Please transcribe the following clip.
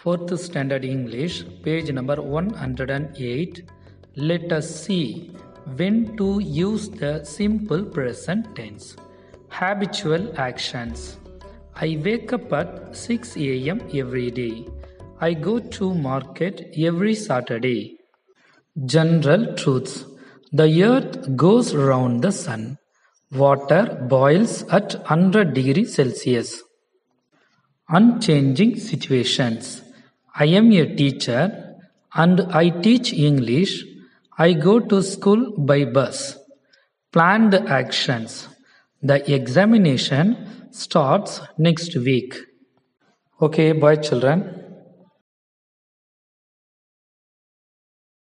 Fourth Standard English, page number 108. Let us see when to use the simple present tense. Habitual actions. I wake up at 6 am every day. I go to market every Saturday. General truths. The earth goes round the sun. Water boils at 100 degrees Celsius. Unchanging situations. I am a teacher and I teach English. I go to school by bus. Planned actions. The examination starts next week. Okay, boy children.